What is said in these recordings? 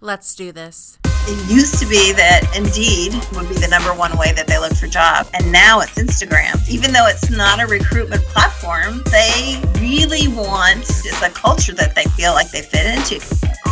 Let's do this. It used to be that Indeed would be the number one way that they look for jobs. And now it's Instagram. Even though it's not a recruitment platform, they really want it's a culture that they feel like they fit into.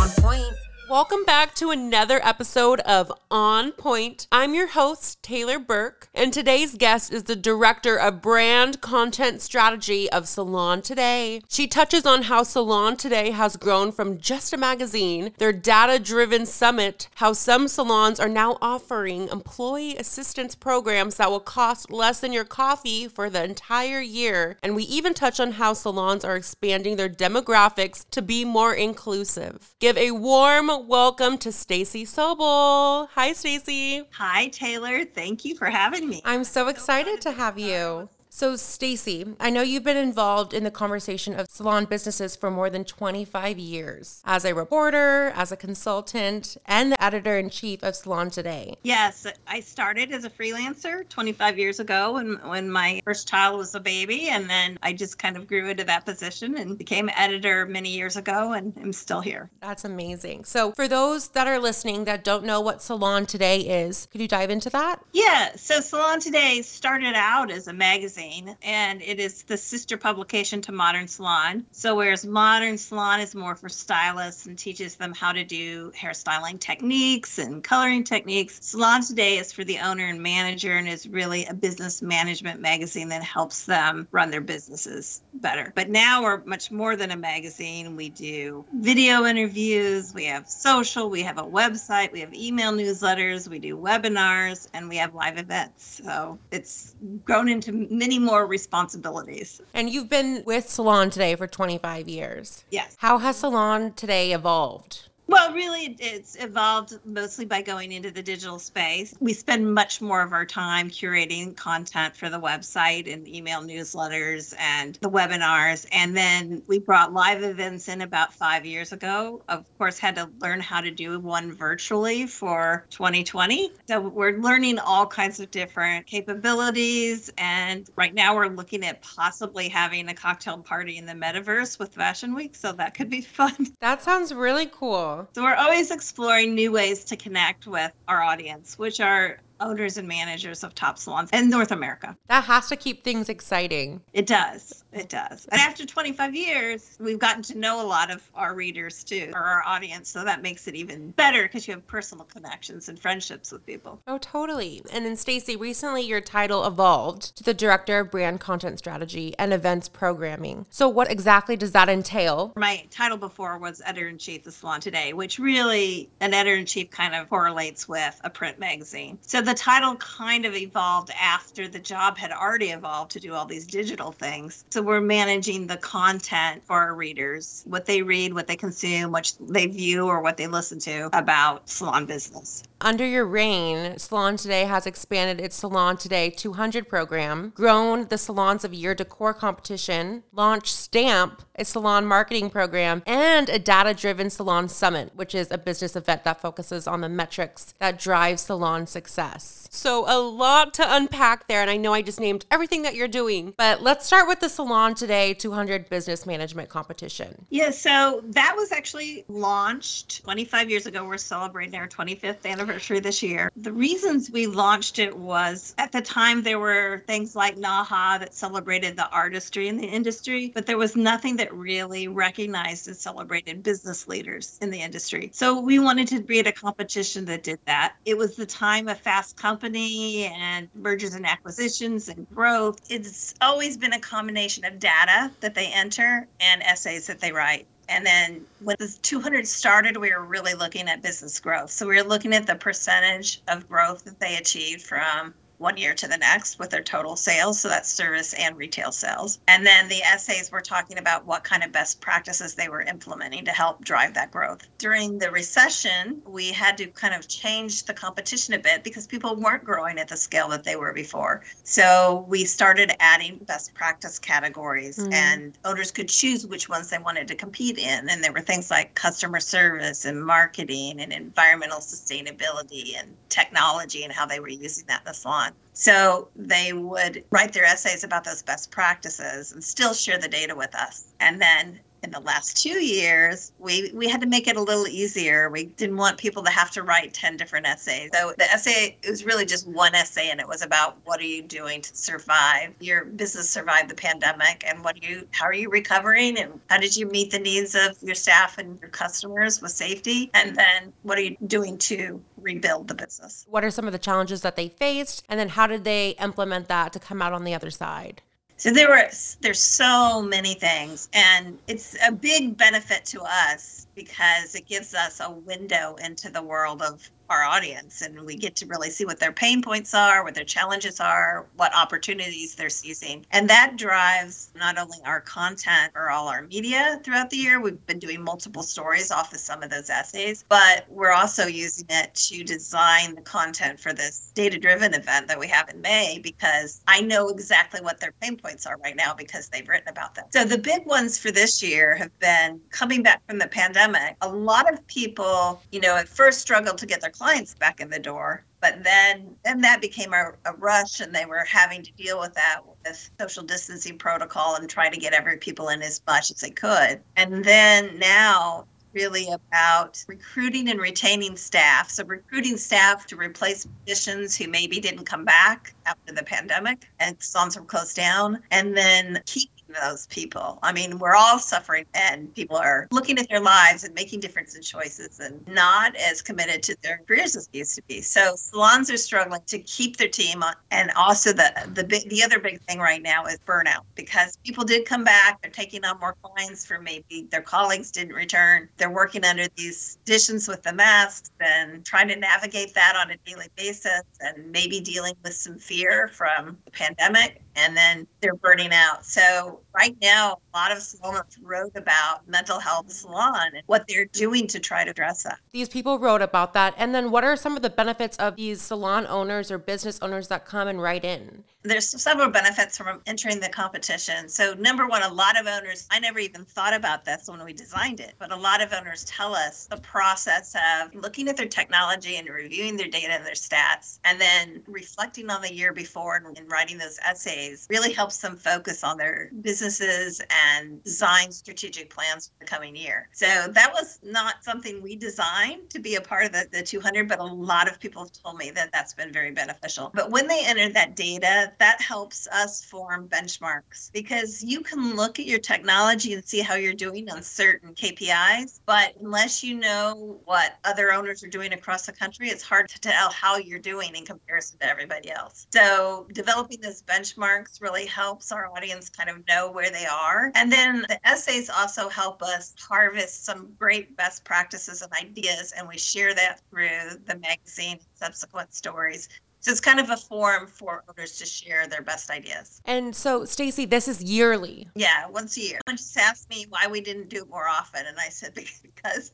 On point. Welcome back to another episode of On Point. I'm your host, Taylor Burke, and today's guest is the Director of Brand Content Strategy of Salon Today. She touches on how Salon Today has grown from just a magazine, their data driven summit, how some salons are now offering employee assistance programs that will cost less than your coffee for the entire year, and we even touch on how salons are expanding their demographics to be more inclusive. Give a warm welcome to Stacey Soble. Hi, Stacey. Hi, Taylor. Thank you for having me. I'm so excited to have you. So, Stacey, I know you've been involved in the conversation of salon businesses for more than 25 years as a reporter, as a consultant, and the editor in chief of Salon Today. Yes, I started as a freelancer 25 years ago when, when my first child was a baby. And then I just kind of grew into that position and became editor many years ago, and I'm still here. That's amazing. So, for those that are listening that don't know what Salon Today is, could you dive into that? Yeah. So, Salon Today started out as a magazine magazine, and it is the sister publication to Modern Salon. So, whereas Modern Salon is more for stylists and teaches them how to do hairstyling techniques and coloring techniques, Salon Today is for the owner and manager and is really a business management magazine that helps them run their businesses better. But now we're much more than a magazine. We do video interviews, we have social, we have a website, we have email newsletters, we do webinars, and we have live events. So, it's grown into many many more responsibilities. And you've been with Salon Today for 25 years. Yes. How has Salon Today evolved? Well, really, it's evolved mostly by going into the digital space. We spend much more of our time curating content for the website and email newsletters and the webinars. And then we brought live events in about five years ago. Of course, had to learn how to do one virtually for 2020. So we're learning all kinds of different capabilities. And right now, we're looking at possibly having a cocktail party in the metaverse with Fashion Week. So that could be fun. That sounds really cool. So we're always exploring new ways to connect with our audience, which are owners and managers of top salons in North America. That has to keep things exciting. It does. It does. And after 25 years, we've gotten to know a lot of our readers too, or our audience. So that makes it even better because you have personal connections and friendships with people. Oh, totally. And then, Stacey, recently your title evolved to the Director of Brand Content Strategy and Events Programming. So, what exactly does that entail? My title before was Editor in Chief of Salon Today, which really an editor in chief kind of correlates with a print magazine. So, the title kind of evolved after the job had already evolved to do all these digital things. So we're managing the content for our readers, what they read, what they consume, what they view, or what they listen to about salon business. Under your reign, Salon Today has expanded its Salon Today 200 program, grown the Salons of Year decor competition, launched Stamp, a salon marketing program, and a data driven salon summit, which is a business event that focuses on the metrics that drive salon success. So, a lot to unpack there, and I know I just named everything that you're doing, but let's start with the Salon Today 200 business management competition. Yeah, so that was actually launched 25 years ago. We're celebrating our 25th anniversary anniversary this year. The reasons we launched it was at the time there were things like NAHA that celebrated the artistry in the industry, but there was nothing that really recognized and celebrated business leaders in the industry. So we wanted to create a competition that did that. It was the time of fast company and mergers and acquisitions and growth. It's always been a combination of data that they enter and essays that they write. And then when the 200 started, we were really looking at business growth. So we were looking at the percentage of growth that they achieved from one year to the next with their total sales. So that's service and retail sales. And then the essays were talking about what kind of best practices they were implementing to help drive that growth. During the recession, we had to kind of change the competition a bit because people weren't growing at the scale that they were before. So we started adding best practice categories mm. and owners could choose which ones they wanted to compete in. And there were things like customer service and marketing and environmental sustainability and technology and how they were using that in the salon. So they would write their essays about those best practices and still share the data with us. And then in the last two years, we, we had to make it a little easier. We didn't want people to have to write 10 different essays. So the essay, it was really just one essay and it was about what are you doing to survive? Your business survived the pandemic and what are you, how are you recovering? And how did you meet the needs of your staff and your customers with safety? And then what are you doing to rebuild the business? What are some of the challenges that they faced? And then how did they implement that to come out on the other side? So there were there's so many things and it's a big benefit to us because it gives us a window into the world of our audience and we get to really see what their pain points are, what their challenges are, what opportunities they're seizing. And that drives not only our content or all our media throughout the year, we've been doing multiple stories off of some of those essays, but we're also using it to design the content for this data driven event that we have in May because I know exactly what their pain points are right now because they've written about them. So the big ones for this year have been coming back from the pandemic. A lot of people, you know, at first struggled to get their clients back in the door but then then that became a, a, rush and they were having to deal with that with social distancing protocol and try to get every people in as much as they could. And then now really about recruiting and retaining staff. So recruiting staff to replace physicians who maybe didn't come back after the pandemic and salons were closed down. And then keep those people. I mean, we're all suffering and people are looking at their lives and making different choices and not as committed to their careers as they used to be. So salons are struggling to keep their team on. And also the the big the other big thing right now is burnout because people did come back, they're taking on more clients for maybe their colleagues didn't return. They're working under these conditions with the masks and trying to navigate that on a daily basis and maybe dealing with some fear from the pandemic and then they're burning out. So right now, a lot of salons wrote about mental health salon and what they're doing to try to address that. These people wrote about that. And then what are some of the benefits of these salon owners or business owners that come and write in? There's several benefits from entering the competition. So number one, a lot of owners, I never even thought about this when we designed it, but a lot of owners tell us the process of looking at their technology and reviewing their data and their stats, and then reflecting on the year before and, and writing those essays really helps them focus on their businesses and design strategic plans for the coming year. So that was not something we designed to be a part of the, the 200, but a lot of people have told me that that's been very beneficial. But when they enter that data, that helps us form benchmarks because you can look at your technology and see how you're doing on certain KPIs, but unless you know what other owners are doing across the country, it's hard to tell how you're doing in comparison to everybody else. So developing those benchmarks really helps our audience kind of know where they are. And then the essays also help us harvest some great best practices and ideas, and we share that through the magazine subsequent stories so it's kind of a forum for owners to share their best ideas. And so, Stacey, this is yearly. Yeah, once a year. Someone just asked me why we didn't do it more often, and I said because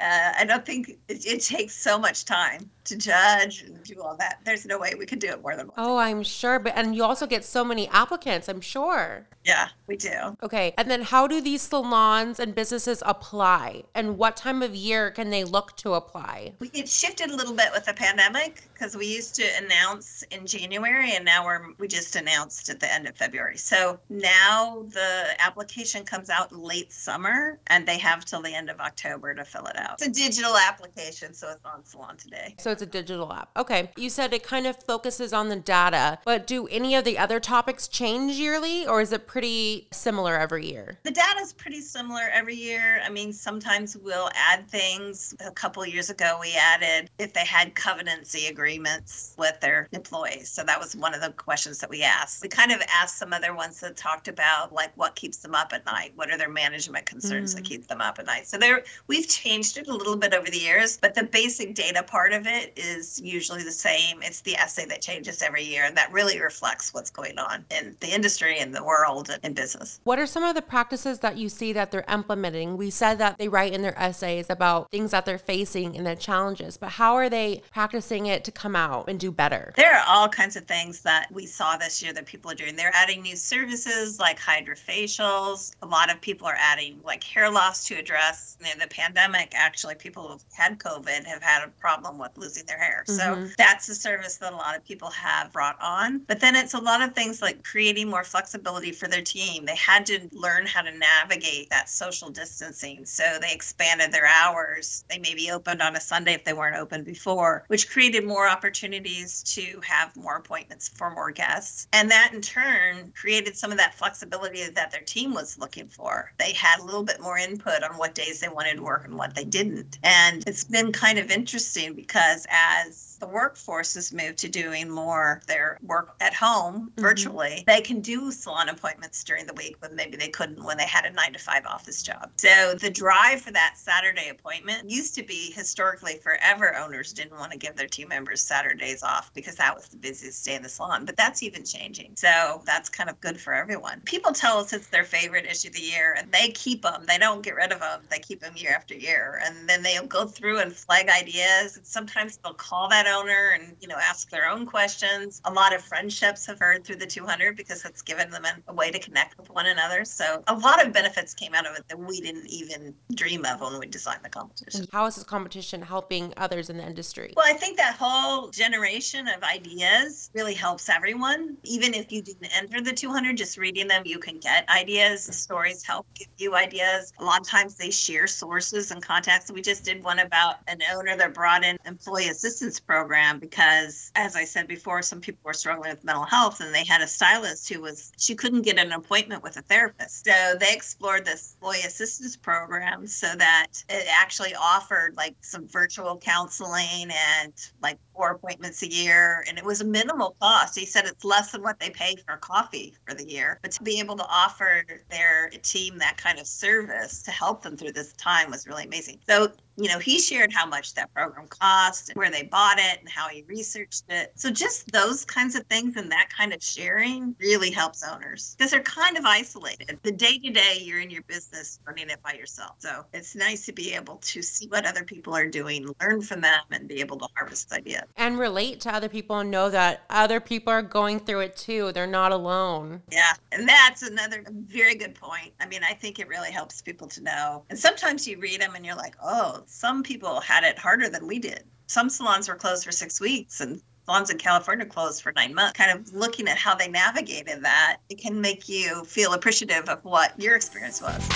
uh, I don't think it, it, takes so much time to judge and do all that. There's no way we could do it more than once. Oh, I'm sure. But and you also get so many applicants, I'm sure. Yeah, we do. Okay. And then how do these salons and businesses apply? And what time of year can they look to apply? We, it shifted a little bit with the pandemic because we used to announce in January and now we're we just announced at the end of February. So now the application comes out late summer and they have till the end of October to fill it out. It's a digital application, so it's on Salon Today. So it's a digital app. Okay. You said it kind of focuses on the data, but do any of the other topics change yearly or is it pretty similar every year? The data is pretty similar every year. I mean, sometimes we'll add things. A couple years ago, we added if they had covenancy agreements with their employees. So that was one of the questions that we asked. We kind of asked some other ones that talked about like what keeps them up at night. What are their management concerns mm. that keep them up at night? So there, we've changed it a little bit over the years, but the basic data part of it is usually the same. It's the essay that changes every year, and that really reflects what's going on in the industry and the world and in business. What are some of the practices that you see that they're implementing? We said that they write in their essays about things that they're facing and their challenges, but how are they practicing it to come out and do better? There are all kinds of things that we saw this year that people are doing. They're adding new services like HydraFacials. A lot of people are adding like hair loss to address you know, the pandemic actually people who've had COVID have had a problem with losing their hair. Mhm. So that's a service that a lot of people have brought on. But then it's a lot of things like creating more flexibility for their team. They had to learn how to navigate that social distancing. So they expanded their hours. They maybe opened on a Sunday if they weren't open before, which created more opportunities to have more appointments for more guests. And that in turn created some of that flexibility that their team was looking for. They had a little bit more input on what days they wanted to work and what they didn't. And it's been kind of interesting because as the workforce has moved to doing more their work at home Mhm. virtually, they can do salon appointments during the week when maybe they couldn't when they had a nine to five office job. So the drive for that Saturday appointment used to be historically forever owners didn't want to give their team members Saturdays off because that was the busiest day in the salon. But that's even changing. So that's kind of good for everyone. People tell us it's their favorite issue of the year and they keep them. They don't get rid of them. They keep them year after year. And then they'll go through and flag ideas. And sometimes they'll call that owner and, you know, ask their own questions. A lot of friendships have heard through the 200 because it's given them a- a way to connect with one another. So a lot of benefits came out of it that we didn't even dream of when we designed the competition. How is this competition helping others in the industry? Well, I think that whole generation of ideas really helps everyone. Even if you didn't enter the 200, just reading them, you can get ideas. Stories help give you ideas. A lot of times they share sources and contacts. We just did one about an owner that brought in employee assistance program because, as I said before, some people were struggling with mental health and they had a stylist who was, she couldn't get an appointment with a therapist. So they explored this employee assistance program so that it actually offered like some virtual counseling and like four appointments a year. And it was a minimal cost. He said it's less than what they pay for coffee for the year. But to be able to offer their team that kind of service to help them through this time was really amazing. So you know, he shared how much that program cost, and where they bought it, and how he researched it. So just those kinds of things and that kind of sharing really helps owners because they're kind of isolated. The day to day, you're in your business running it by yourself. So it's nice to be able to see what other people are doing, learn from them, and be able to harvest ideas. And relate to other people and know that other people are going through it too. They're not alone. Yeah, and that's another very good point. I mean, I think it really helps people to know. And sometimes you read them and you're like, oh, some people had it harder than we did. Some salons were closed for six weeks and salons in California closed for nine months. Kind of looking at how they navigated that, it can make you feel appreciative of what your experience was.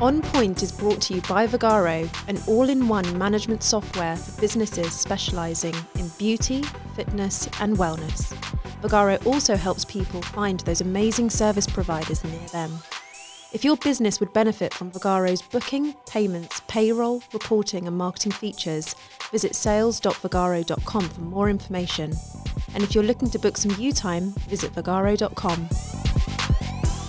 On Point is brought to you by Vagaro, an all in one management software for businesses specialising in beauty, fitness, and wellness. Vagaro also helps people find those amazing service providers near them. If your business would benefit from Vagaro's booking, payments, payroll, reporting, and marketing features, visit sales.vagaro.com for more information. And if you're looking to book some you time, visit vagaro.com.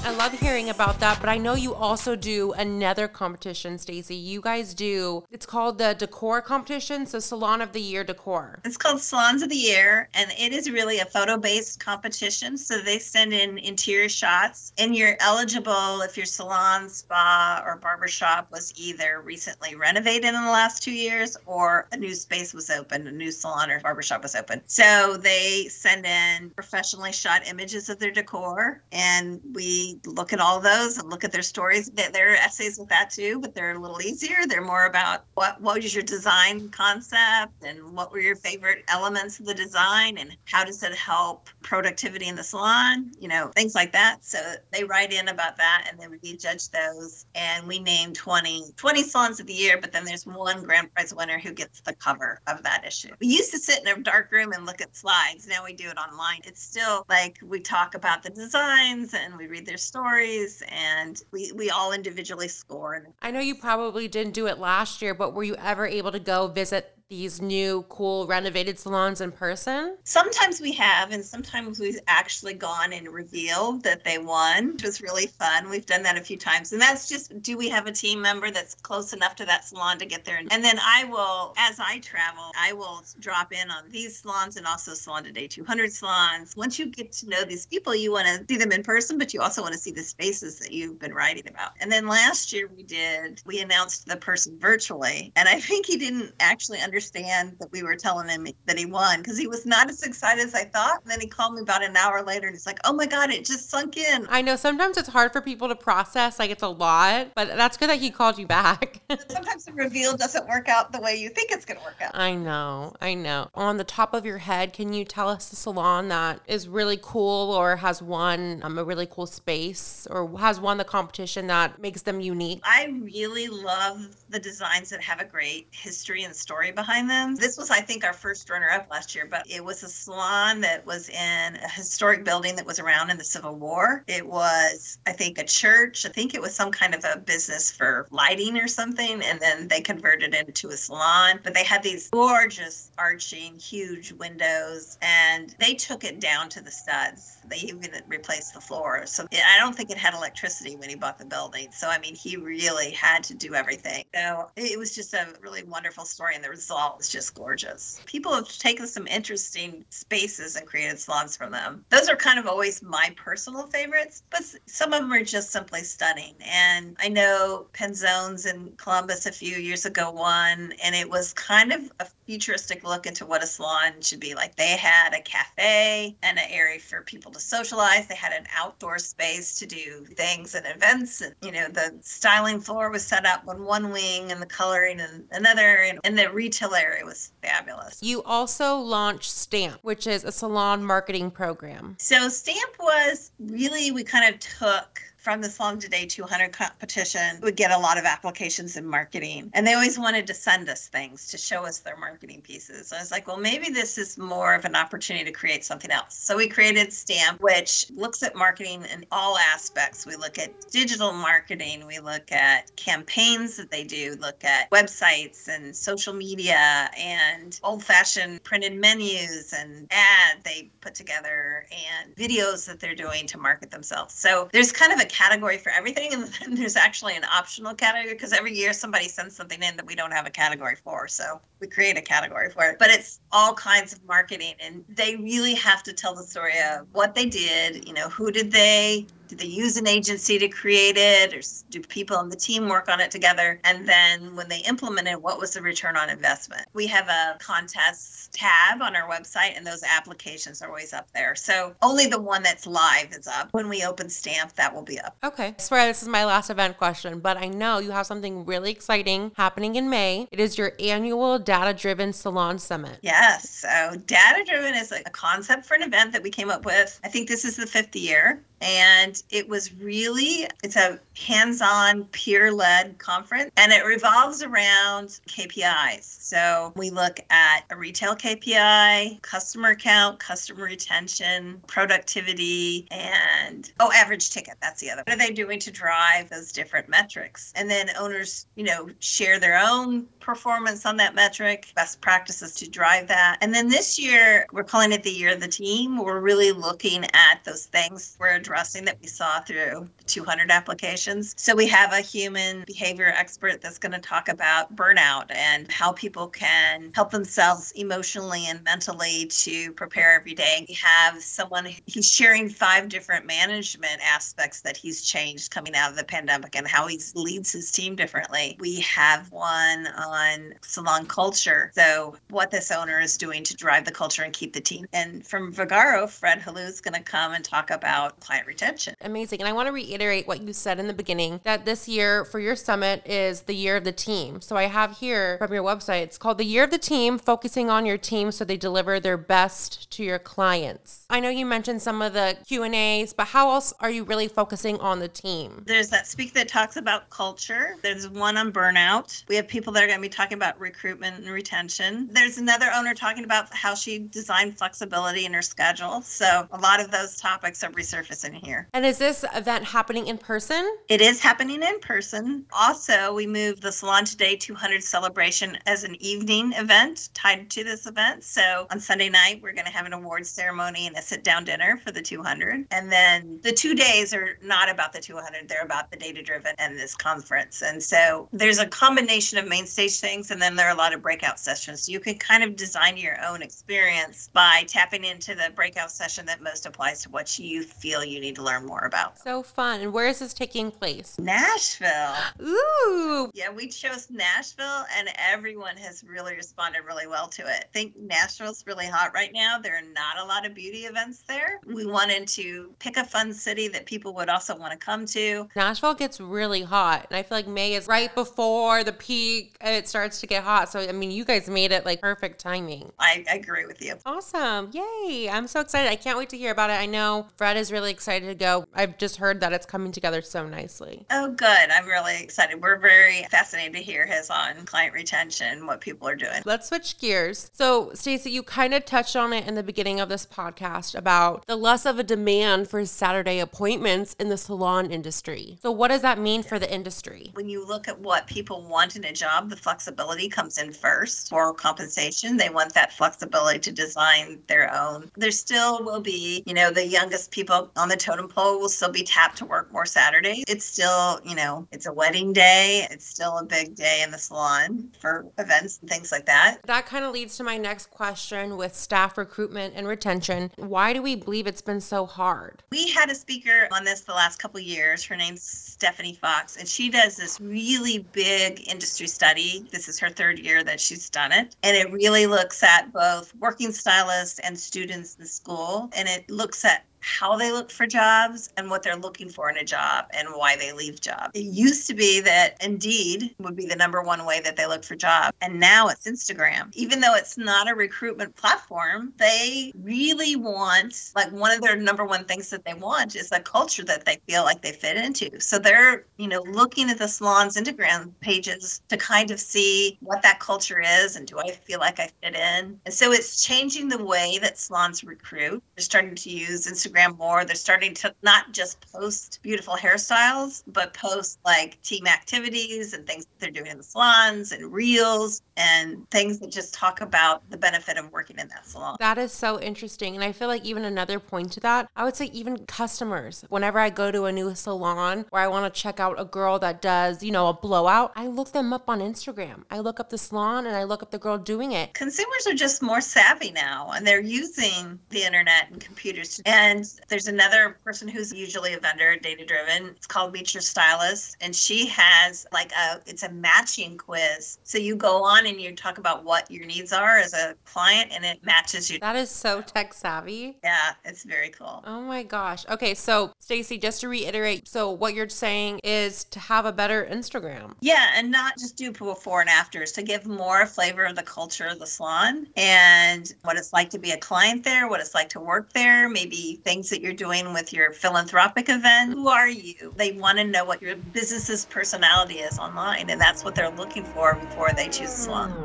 I love hearing about that, but I know you also do another competition, Stacey. You guys do. It's called the Decor competition, so Salon of the Year Decor. It's called Salons of the Year, and it is really a photo based competition. So they send in interior shots, and you're eligible if your salon, spa, or barbershop was either recently renovated in the last two years or a new space was opened, a new salon or barbershop was opened. So they send in professionally shot images of their decor, and we look at all those and look at their stories. There are essays with that too, but they're a little easier. They're more about what what was your design concept and what were your favorite elements of the design and how does it help productivity in the salon, you know, things like that. So they write in about that and then we judge those and we name 20 20 salons of the year, but then there's one grand prize winner who gets the cover of that issue. We used to sit in a dark room and look at slides. Now we do it online. It's still like we talk about the designs and we read their stories and we, we all individually score. I know you probably didn't do it last year, but were you ever able to go visit these new, cool, renovated salons in person? sometimes we have, and sometimes we've actually gone and revealed that they won, which was really fun. We've done that a few times. And that's just do we have a team member that's close enough to that salon to get there? And then I will, as I travel, I will drop in on these salons and also Salon Today 200 salons. Once you get to know these people, you want to see them in person, but you also want to see the spaces that you've been writing about. And then last year we did, we announced the person virtually. And I think he didn't actually understand understand that we were telling him that he won because he was not as excited as I thought. And then he called me about an hour later and he's like, oh my God, it just sunk in. I know sometimes it's hard for people to process, like it's a lot, but that's good that he called you back. sometimes the reveal doesn't work out the way you think it's going to work out. I know, I know. On the top of your head, can you tell us the salon that is really cool or has won um, a really cool space or has won the competition that makes them unique? I really love the designs that have a great history and story behind them. This was, I think, our first runner up last year, but it was a salon that was in a historic building that was around in the Civil War. It was, I think, a church. I think it was some kind of a business for lighting or something. And then they converted it into a salon. But they had these gorgeous, arching, huge windows, and they took it down to the studs. They even replaced the floor. So I don't think it had electricity when he bought the building. So, I mean, he really had to do everything. So it was just a really wonderful story, and the result was just gorgeous. People have taken some interesting spaces and created salons from them. Those are kind of always my personal favorites, but some of them are just simply stunning. And I know Penzone's in Columbus a few years ago won, and it was kind of a futuristic look into what a salon should be like. They had a cafe and an area for people to socialize. They had an outdoor space to do things and events. And, you know, the styling floor was set up on one wing and the coloring in another. And, and the retail area was fabulous. You also launched Stamp, which is a salon marketing program. So, Stamp was really, we kind of took from the Salon Today 200 competition would get a lot of applications in marketing. And they always wanted to send us things to show us their marketing pieces. So I was like, well, maybe this is more of an opportunity to create something else. So we created Stamp, which looks at marketing in all aspects. We look at digital marketing, we look at campaigns that they do, look at websites and social media and old fashioned printed menus and ad they put together and videos that they're doing to market themselves. So there's kind of a category for everything, and then there's actually an optional category because every year somebody sends something in that we don't have a category for. So we create a category for it. But it's all kinds of marketing, and they really have to tell the story of what they did, you know, who did they did they use an agency to create it or do people on the team work on it together? And then when they implement it what was the return on investment? We have a contests tab on our website and those applications are always up there. So only the one that's live is up. When we open stamp that will be up. Okay. I swear this is my last event question but i know you have something really exciting happening in may. It is your annual data driven salon summit. Yes. So data driven is a concept for an event that we came up with. I think this is the fifth year and it was really it's a hands-on peer-led conference and it revolves around kpis so we look at a retail kpi customer count customer retention productivity and oh average ticket that's the other. What are they doing to drive those different metrics? And then owners you know share their own performance on that metric best practices to drive that and then this year we're calling it the year of the team we're really looking at those things we're addressing that we saw through 200 applications. So we have a human behavior expert that's going to talk about burnout and how people can help themselves emotionally and mentally to prepare every day. We have someone he's sharing five different management aspects that he's changed coming out of the pandemic and how he leads his team differently. We have one on salon culture. So what this owner is doing to drive the culture and keep the team. And from Vagaro, Fred Helou is going to come and talk about client retention. Amazing. And I want to reiterate what you said in the beginning that this year for your summit is the year of the team. So I have here from your website, it's called the year of the team, focusing on your team so they deliver their best to your clients. I know you mentioned some of the Q&As, but how else are you really focusing on the team? There's that speak that talks about culture. There's one on burnout. We have people that are going to be talking about recruitment and retention. There's another owner talking about how she designed flexibility in her schedule. So a lot of those topics are resurfacing here. And is this event happening in person? It is happening in person. Also, we moved the Salon Today 200 celebration as an evening event tied to this event. So on Sunday night, we're going to have an awards ceremony and a sit down dinner for the 200. And then the two days are not about the 200, they're about the data driven and this conference. And so there's a combination of main stage things, and then there are a lot of breakout sessions. So you can kind of design your own experience by tapping into the breakout session that most applies to what you feel you need to learn more about. So fun. And where is this taking place? Nashville. Ooh. Yeah, we chose Nashville and everyone has really responded really well to it. I think Nashville's really hot right now. There are not a lot of beauty events there. We wanted to pick a fun city that people would also want to come to. Nashville gets really hot. And I feel like May is right before the peak. And it starts to get hot. So, I mean, you guys made it like perfect timing. I, I agree with you. Awesome. Yay. I'm so excited. I can't wait to hear about it. I know Fred is really excited to go. I've just heard that it's coming together so nicely. Oh, good. I'm really excited. We're very fascinated to hear his on client retention, what people are doing. Let's switch gears. So, Stacey, you kind of touched on it in the beginning of this podcast about the less of a demand for Saturday appointments in the salon industry. So, what does that mean for the industry? When you look at what people want in a job, the flexibility comes in first. For compensation, they want that flexibility to design their own. There still will be, you know, the youngest people on the totem pole will still be tapped to work more Saturdays. It's still, you know, it's a wedding day. It's still a big day in the salon for events and things like that. That kind of leads to my next question with staff recruitment and retention. Why do we believe it's been so hard? We had a speaker on this the last couple years. Her name's Stephanie Fox, and she does this really big industry study. This is her third year that she's done it. And it really looks at both working stylists and students in school. And it looks at how they look for jobs and what they're looking for in a job and why they leave jobs. It used to be that Indeed would be the number one way that they look for jobs. And now it's Instagram. Even though it's not a recruitment platform, they really want, like, one of their number one things that they want is a culture that they feel like they fit into. So they're, you know, looking at the salon's Instagram pages to kind of see what that culture is and do I feel like I fit in. And so it's changing the way that salons recruit. They're starting to use Instagram Instagram more. They're starting to not just post beautiful hairstyles, but post like team activities and things that they're doing in the salons and reels and things that just talk about the benefit of working in that salon. That is so interesting. And I feel like even another point to that, I would say even customers, whenever I go to a new salon or I want to check out a girl that does, you know, a blowout, I look them up on Instagram. I look up the salon and I look up the girl doing it. Consumers are just more savvy now and they're using the internet and computers. And there's another person who's usually a vendor, data driven. It's called Meet Your Stylist. And she has like a, it's a matching quiz. So you go on and you talk about what your needs are as a client and it matches you. That is so tech savvy. Yeah, it's very cool. Oh my gosh. Okay, so Stacey, just to reiterate, so what you're saying is to have a better Instagram. Yeah, and not just do before and afters to give more flavor of the culture of the salon and what it's like to be a client there, what it's like to work there, maybe things that you're doing with your philanthropic event. Who are you? They want to know what your business's personality is online, and that's what they're looking for before they choose a salon.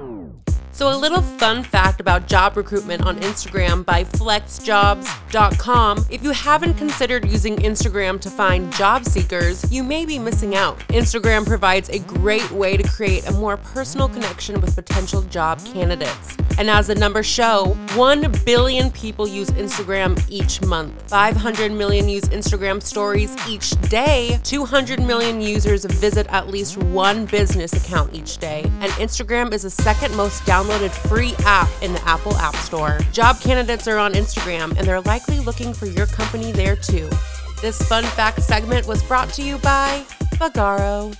So, a little fun fact about job recruitment on Instagram by flexjobs.com. If you haven't considered using Instagram to find job seekers, you may be missing out. Instagram provides a great way to create a more personal connection with potential job candidates. And as the numbers show, 1 billion people use Instagram each month. 500 million use Instagram stories each day. 200 million users visit at least one business account each day. And Instagram is the second most downloaded downloaded free app in the Apple App Store. Job candidates are on Instagram and they're likely looking for your company there too. This fun fact segment was brought to you by Vagaro.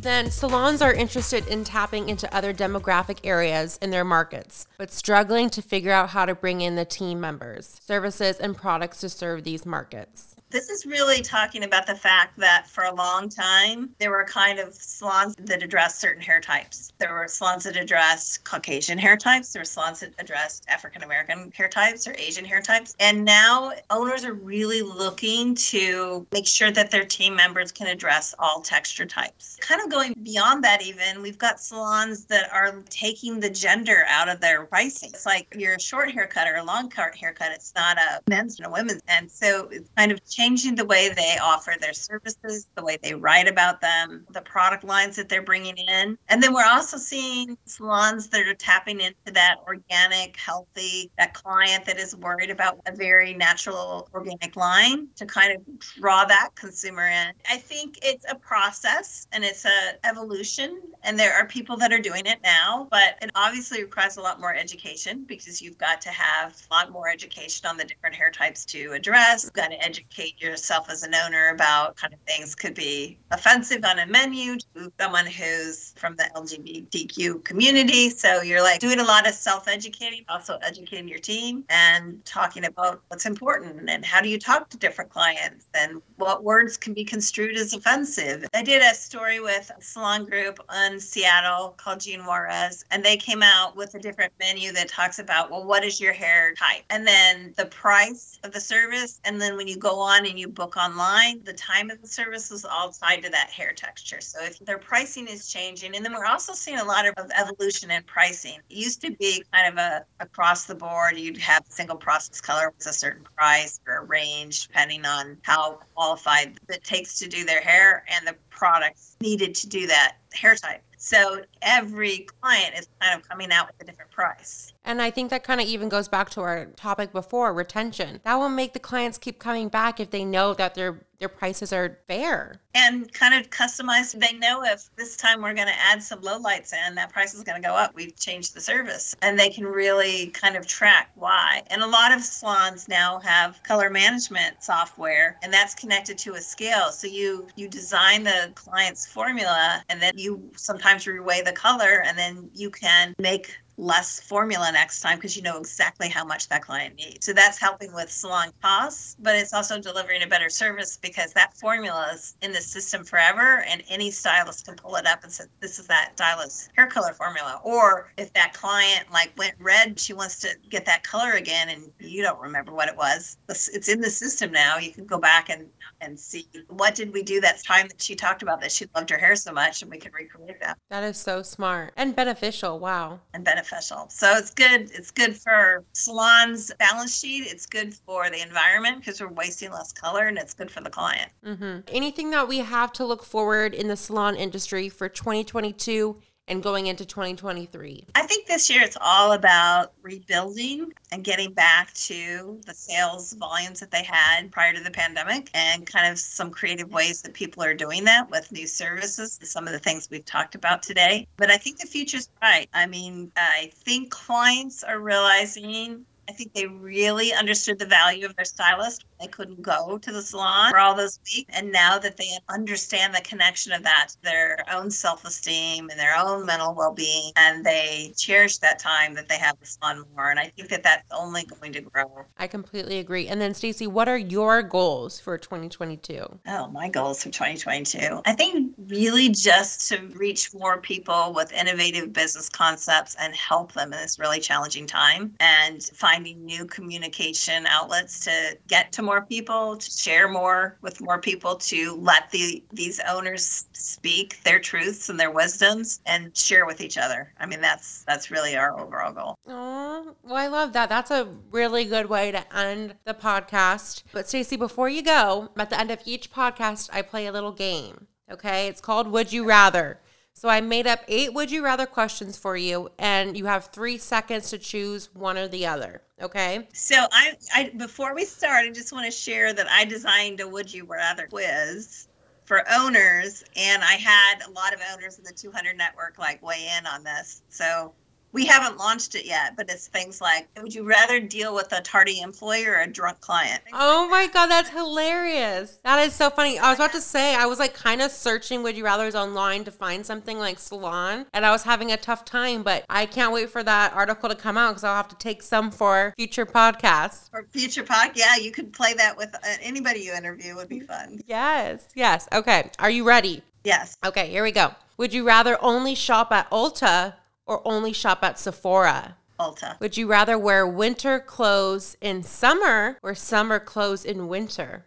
Then salons are interested in tapping into other demographic areas in their markets, but struggling to figure out how to bring in the team members, services, and products to serve these markets. This is really talking about the fact that for a long time, there were kind of salons that addressed certain hair types. There were salons that addressed Caucasian hair types. There were salons that addressed African American hair types or Asian hair types. And now owners are really looking to make sure that their team members can address all texture types. Kind of going beyond that, even, we've got salons that are taking the gender out of their pricing. It's like you're a short haircut or a long haircut, it's not a men's and a women's. And so it's kind of changing the way they offer their services, the way they write about them, the product lines that they're bringing in. And then we're also seeing salons that are tapping into that organic, healthy, that client that is worried about a very natural organic line to kind of draw that consumer in. I think it's a process and it's a evolution and there are people that are doing it now, but it obviously requires a lot more education because you've got to have a lot more education on the different hair types to address. You've got to educate yourself as an owner about kind of things could be offensive on a menu to someone who's from the LGBTQ community. So you're like doing a lot of self-educating, also educating your team and talking about what's important and how do you talk to different clients and what words can be construed as offensive. I did a story with a salon group in Seattle called Gene Juarez, and they came out with a different menu that talks about, well, what is your hair type? And then the price of the service. And then when you go on and you book online, the time of the service is all tied to that hair texture. So if their pricing is changing, and then we're also seeing a lot of, evolution in pricing. It used to be kind of a across the board, you'd have a single process color with a certain price or a range depending on how qualified it takes to do their hair and the products needed to do that hair type. So every client is kind of coming out with a different price. And I think that kind of even goes back to our topic before, retention. That will make the clients keep coming back if they know that their their prices are fair. And kind of customized. They know if this time we're going to add some low lights in, that price is going to go up. We've changed the service. And they can really kind of track why. And a lot of salons now have color management software and that's connected to a scale. So you you design the client's formula and then you sometimes reweigh the color and then you can make less formula next time because you know exactly how much that client needs. So that's helping with salon costs, but it's also delivering a better service because that formula is in the system forever and any stylist can pull it up and say, this is that stylist hair color formula. Or if that client like went red, she wants to get that color again and you don't remember what it was. It's in the system now. You can go back and, and see what did we do that time that she talked about that she loved her hair so much and we can recreate that. That is so smart and beneficial. Wow. And beneficial beneficial. So it's good. It's good for salons' balance sheet. It's good for the environment because we're wasting less color, and it's good for the client. Mm-hmm. Anything that we have to look forward in the salon industry for 2022 and going into 2023? I think this year it's all about rebuilding and getting back to the sales volumes that they had prior to the pandemic and kind of some creative ways that people are doing that with new services, some of the things we've talked about today. But I think the future's bright. I mean, I think clients are realizing I think they really understood the value of their stylist. They couldn't go to the salon for all those weeks. And now that they understand the connection of that to their own self esteem and their own mental well being, and they cherish that time that they have the salon more. And I think that that's only going to grow. I completely agree. And then, Stacey, what are your goals for 2022? Oh, my goals for 2022. I think really just to reach more people with innovative business concepts and help them in this really challenging time and find finding new communication outlets to get to more people, to share more with more people, to let the these owners speak their truths and their wisdoms and share with each other. I mean, that's that's really our overall goal. Oh, well, I love that. That's a really good way to end the podcast. But Stacey, before you go, at the end of each podcast, I play a little game. Okay, it's called Would You Rather. So I made up eight would you rather questions for you, and you have three seconds to choose one or the other. Okay. So I, I before we start, I just want to share that I designed a would you rather quiz for owners, and I had a lot of owners in the 200 network like weigh in on this. So we haven't launched it yet, but it's things like would you rather deal with a tardy employee or a drunk client? Oh my God, that's hilarious. That is so funny. I was about to say, I was like kind of searching Would You Rather's online to find something like salon, and I was having a tough time, but I can't wait for that article to come out because I'll have to take some for future podcasts. For future podcast, yeah, you could play that with uh, anybody you interview, would be fun. Yes, yes. Okay, are you ready? Yes. Okay, here we go. Would you rather only shop at Ulta or only shop at Sephora? Ulta. Would you rather wear winter clothes in summer or summer clothes in winter?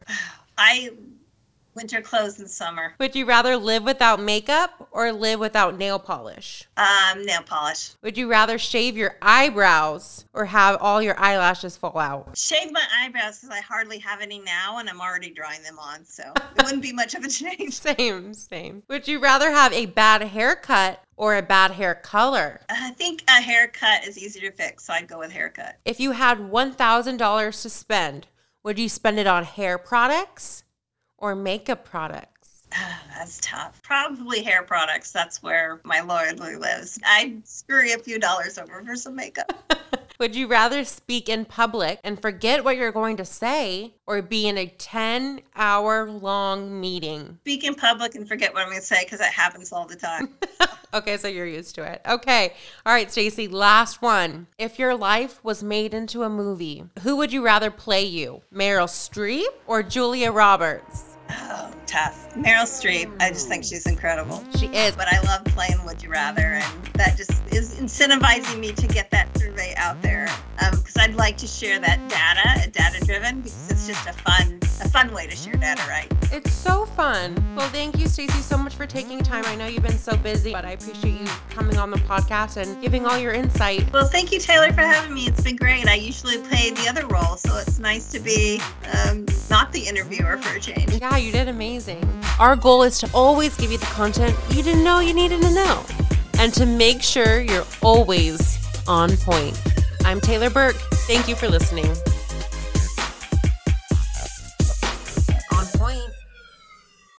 I Winter clothes in summer. Would you rather live without makeup or live without nail polish? Um, nail polish. Would you rather shave your eyebrows or have all your eyelashes fall out? Shave my eyebrows because I hardly have any now and I'm already drawing them on, so it wouldn't be much of a change. Same, same. Would you rather have a bad haircut or a bad hair color? I think a haircut is easier to fix, so I'd go with haircut. If you had $1,000 to spend, would you spend it on hair products or makeup products? That's tough. Probably hair products. That's where my loyalty lives. I'd scurry a few dollars over for some makeup. Would you rather speak in public and forget what you're going to say or be in a 10 hour long meeting? Speak in public and forget what I'm going to say because that happens all the time. okay, so you're used to it. Okay. All right, Stacey, last one. If your life was made into a movie, who would you rather play you? Meryl Streep or Julia Roberts? Tough. Meryl Streep, I just think she's incredible. She is. But I love playing Would You Rather, and that just is incentivizing me to get that survey out there because um, I'd like to share that data, data driven, because it's just a fun, a fun way to share data, right? It's so fun. Well, thank you, Stacey, so much for taking time. I know you've been so busy, but I appreciate you coming on the podcast and giving all your insight. Well, thank you, Taylor, for having me. It's been great. I usually play the other role, so it's nice to be um, not the interviewer for a change. Yeah, you did amazing. Our goal is to always give you the content you didn't know you needed to know and to make sure you're always on point. I'm Taylor Burke. Thank you for listening.